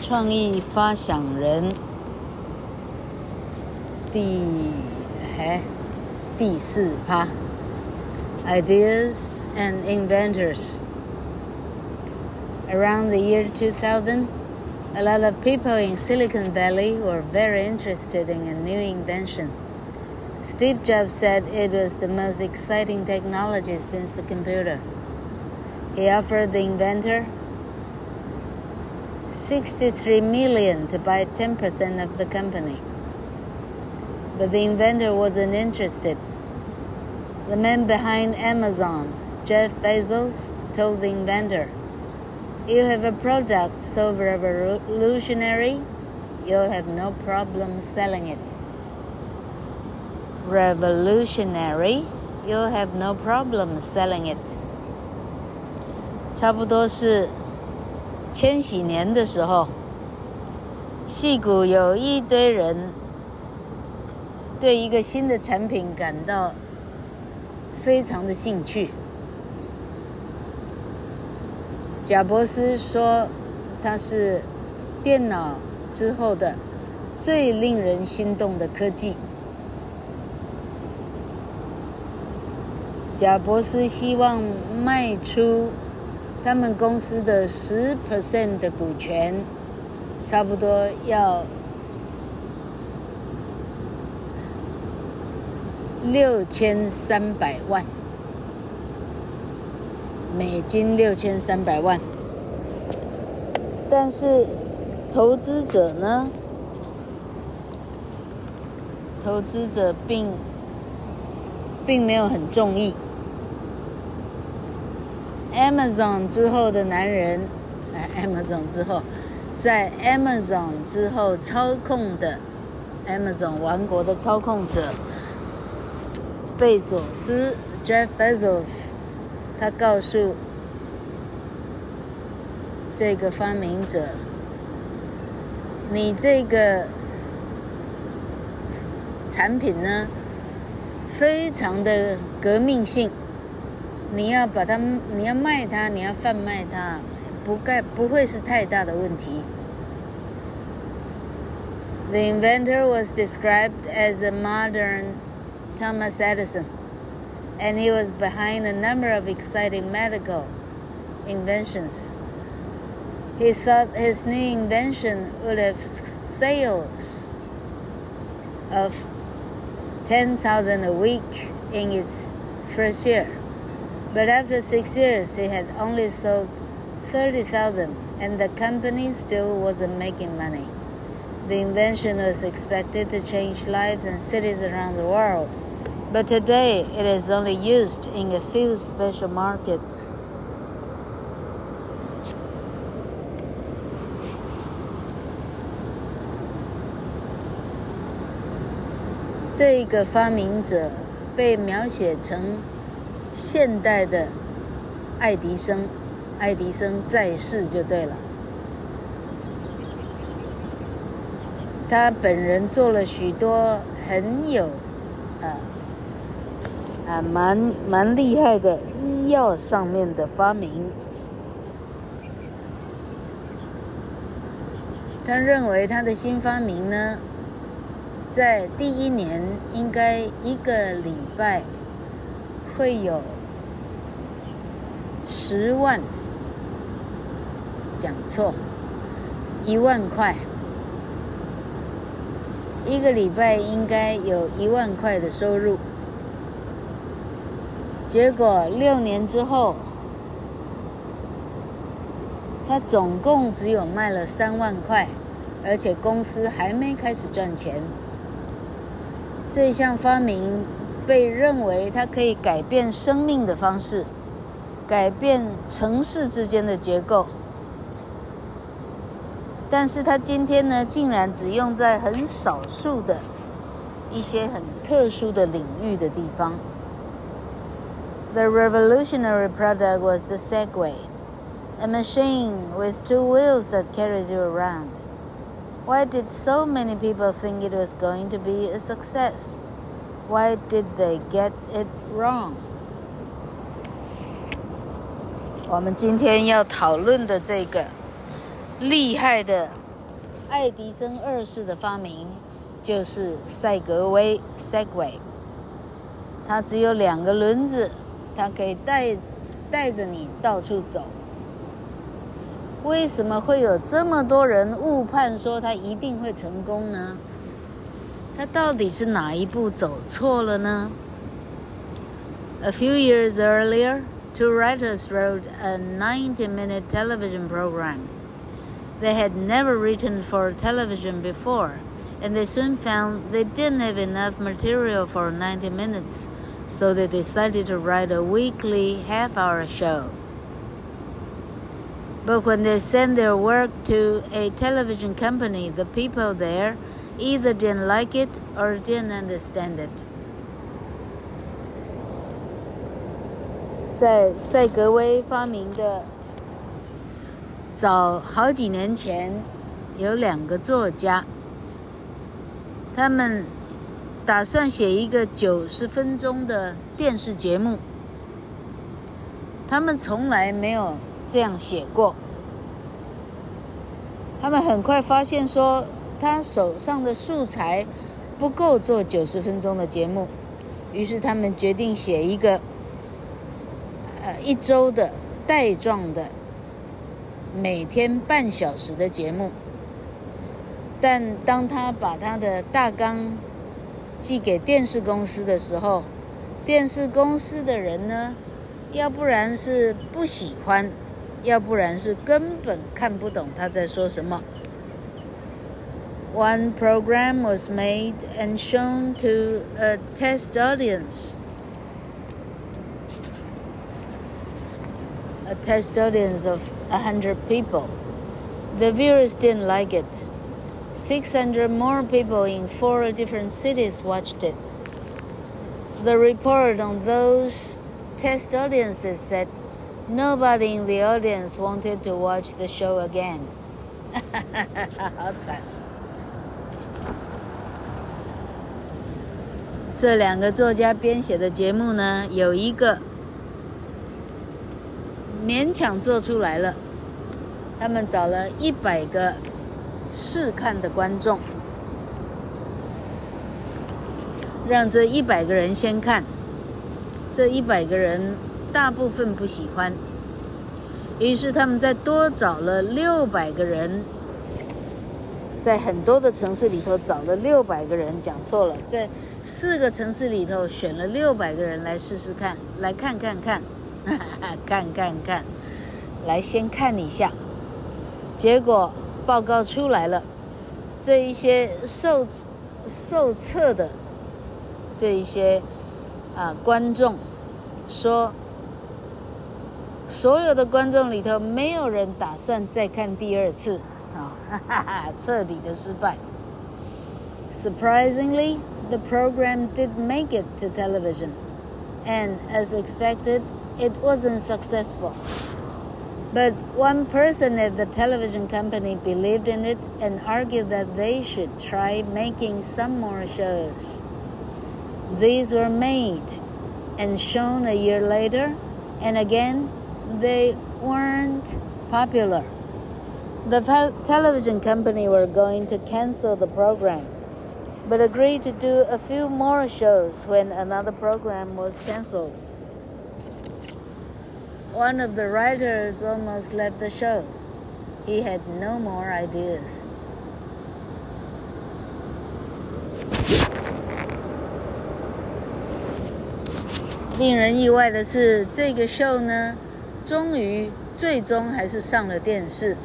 创意发想人第哎第四趴，Ideas and inventors. Around the year 2000, a lot of people in Silicon Valley were very interested in a new invention. Steve Jobs said it was the most exciting technology since the computer. He offered the inventor 63 million to buy 10% of the company. But the inventor wasn't interested. The man behind Amazon, Jeff Bezos, told the inventor, You have a product so revolutionary, you'll have no problem selling it. Revolutionary, you'll have no problem selling it. 差不多是 千禧年的时候，戏谷有一堆人对一个新的产品感到非常的兴趣。贾伯斯说，它是电脑之后的最令人心动的科技。贾伯斯希望卖出。他们公司的十 percent 的股权，差不多要六千三百万美金，六千三百万。但是投资者呢？投资者并并没有很中意。Amazon 之后的男人，哎，Amazon 之后，在 Amazon 之后操控的 Amazon 王国的操控者贝佐斯 Jeff Bezos，他告诉这个发明者：“你这个产品呢，非常的革命性。”你要把它，你要卖它，你要贩卖它，不该不会是太大的问题。The inventor was described as a modern Thomas Edison, and he was behind a number of exciting medical inventions. He thought his new invention would have sales of 10,000 a week in its first year. But after six years, he had only sold 30,000 and the company still wasn't making money. The invention was expected to change lives in cities around the world, but today it is only used in a few special markets. 现代的爱迪生，爱迪生在世就对了。他本人做了许多很有，啊啊蛮蛮厉害的医药上面的发明。他认为他的新发明呢，在第一年应该一个礼拜。会有十万，讲错，一万块，一个礼拜应该有一万块的收入。结果六年之后，他总共只有卖了三万块，而且公司还没开始赚钱。这项发明。被认为它可以改变生命的方式，改变城市之间的结构，但是它今天呢，竟然只用在很少数的一些很特殊的领域的地方。The revolutionary product was the Segway, a machine with two wheels that carries you around. Why did so many people think it was going to be a success? Why did they get it wrong？我们今天要讨论的这个厉害的爱迪生二世的发明就是赛格威 （Segway）。它只有两个轮子，它可以带带着你到处走。为什么会有这么多人误判说它一定会成功呢？它到底是哪一步走错了呢？A few years earlier, two writers wrote a 90-minute television program. They had never written for television before, and they soon found they didn't have enough material for 90 minutes, so they decided to write a weekly half-hour show. But when they sent their work to a television company, the people there either didn't like it or didn't understand it. 在赛格威发明的早好几年前，有两个作家，他们打算写一个九十分钟的电视节目，他们从来没有。这样写过，他们很快发现说，他手上的素材不够做九十分钟的节目，于是他们决定写一个，呃，一周的带状的，每天半小时的节目。但当他把他的大纲寄给电视公司的时候，电视公司的人呢，要不然是不喜欢。要不然是根本看不懂他在说什么。One program was made and shown to a test audience. A test audience of a hundred people. The viewers didn't like it. Six hundred more people in four different cities watched it. The report on those test audiences said Nobody in the audience wanted to watch the show again. 好惨！这两个作家编写的节目呢，有一个勉强做出来了。他们找了一百个试看的观众，让这一百个人先看，这一百个人。大部分不喜欢，于是他们再多找了六百个人，在很多的城市里头找了六百个人，讲错了，在四个城市里头选了六百个人来试试看，来看看看，看看看，来先看一下，结果报告出来了，这一些受受测的这一些啊观众说。所有的观众里头，没有人打算再看第二次，啊，哈哈哈，彻底的失败。Surprisingly, the program did make it to television, and as expected, it wasn't successful. But one person at the television company believed in it and argued that they should try making some more shows. These were made and shown a year later, and again they weren't popular. The television company were going to cancel the program, but agreed to do a few more shows when another program was canceled. One of the writers almost left the show. He had no more ideas. 令人意外的是，这个 show 呢，终于，最终还是上了电视，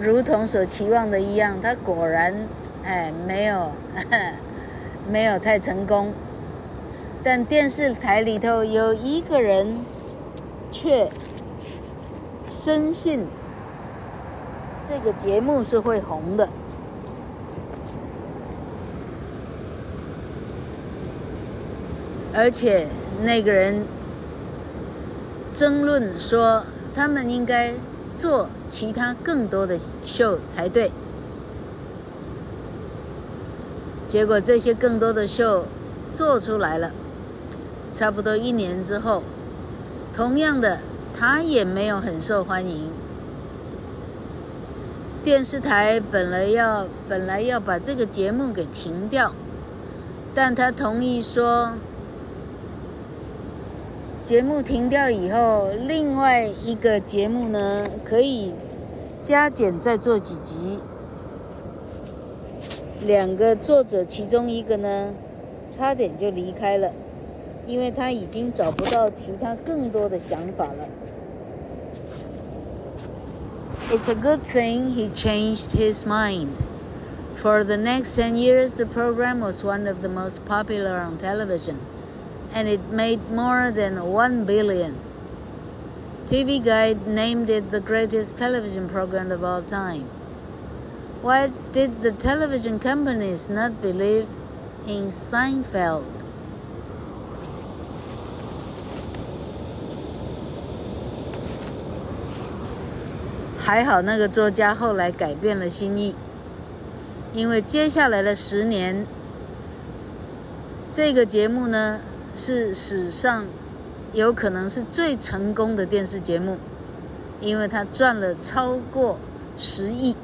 如同所期望的一样，他果然， 哎，没有，没有太成功。但电视台里头有一个人，却深信这个节目是会红的，而且那个人。争论说，他们应该做其他更多的秀才对。结果这些更多的秀做出来了，差不多一年之后，同样的，他也没有很受欢迎。电视台本来要本来要把这个节目给停掉，但他同意说，节目停掉以后，另外一个节目呢可以加减再做几集。两个作者其中一个呢，差点就离开了，因为他已经找不到其他更多的想法了。It's a good thing he changed his mind. For the next 10 years, the program was one of the most popular on television, and it made more than 1 billion. TV Guide named it the greatest television program of all time. Why did the television companies not believe in Seinfeld? 还好，那个作家后来改变了心意，因为接下来的十年，这个节目呢是史上有可能是最成功的电视节目，因为它赚了超过十亿。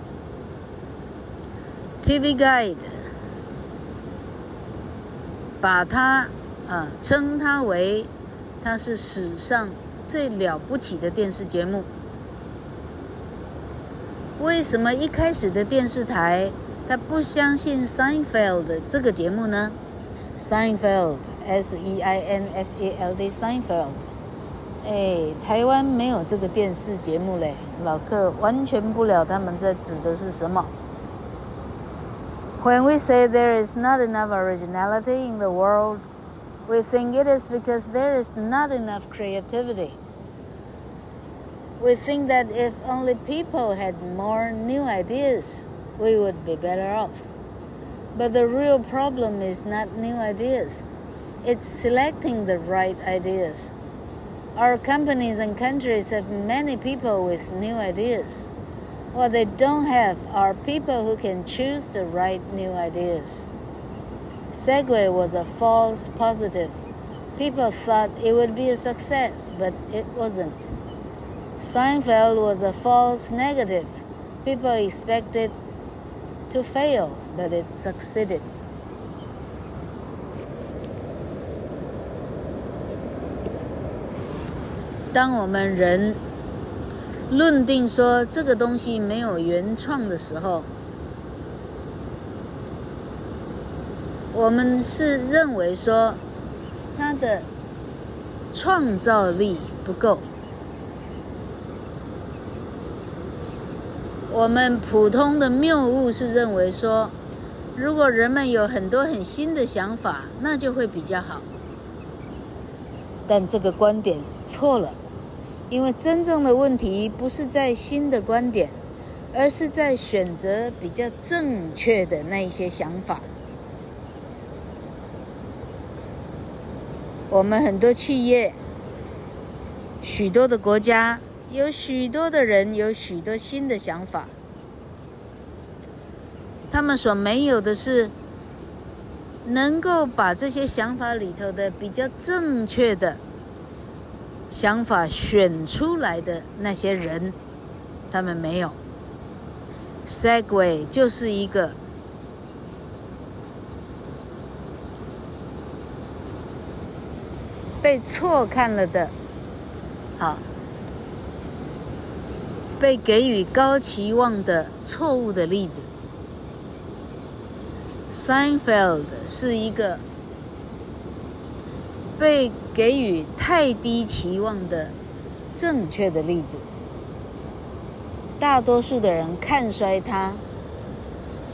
TV Guide 把它啊称它为它是史上最了不起的电视节目。为什么一开始的电视台他不相信 Seinfeld 这个节目呢？Seinfeld，S-E-I-N-F-E-L-D，Seinfeld，哎，台湾没有这个电视节目嘞，老客完全不了他们在指的是什么。When we say there is not enough originality in the world, we think it is because there is not enough creativity. We think that if only people had more new ideas, we would be better off. But the real problem is not new ideas. It's selecting the right ideas. Our companies and countries have many people with new ideas. What they don't have are people who can choose the right new ideas. Segway was a false positive. People thought it would be a success, but it wasn't. Seinfeld was a false negative. People expected to fail, but it succeeded. 论定说这个东西没有原创的时候，我们是认为说它的创造力不够。我们普通的谬误是认为说，如果人们有很多很新的想法，那就会比较好。但这个观点错了，因为真正的问题不是在新的观点，而是在选择比较正确的那一些想法。我们很多企业，许多的国家。有许多的人有许多新的想法，他们所没有的是能够把这些想法里头的比较正确的想法选出来的那些人，他们没有。Segway 就是一个被错看了的，好。被给予高期望的错误的例子，Seinfeld 是一个被给予太低期望的正确的例子。大多数的人看衰他，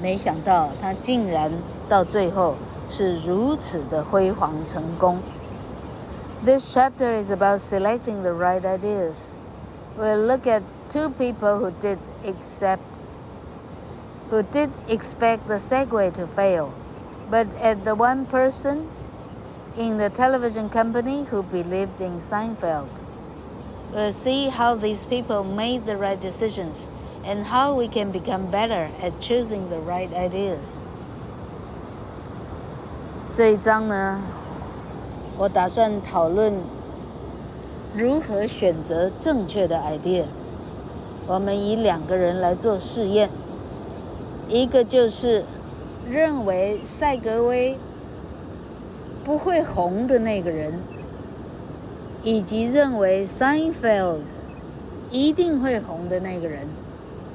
没想到他竟然到最后是如此的辉煌成功。This chapter is about selecting the right ideas. We'll look at two people who did accept, who did expect the Segway to fail, but at the one person in the television company who believed in Seinfeld. We'll see how these people made the right decisions and how we can become better at choosing the right ideas. 这一章呢，我打算讨论如何选择正确的 idea。 我们以两个人来做试验，一个就是认为赛格威 不会红的那个人，以及认为 Seinfeld 一定会红的那个人，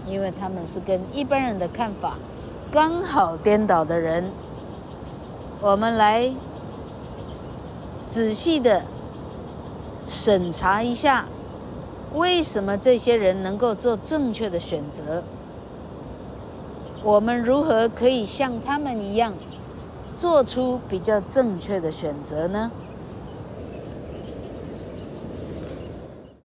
因为他们是跟一般人的看法刚好颠倒的人。我们来仔细的审查一下，为什么这些人能够做正确的选择？我们如何可以像他们一样做出比较正确的选择呢？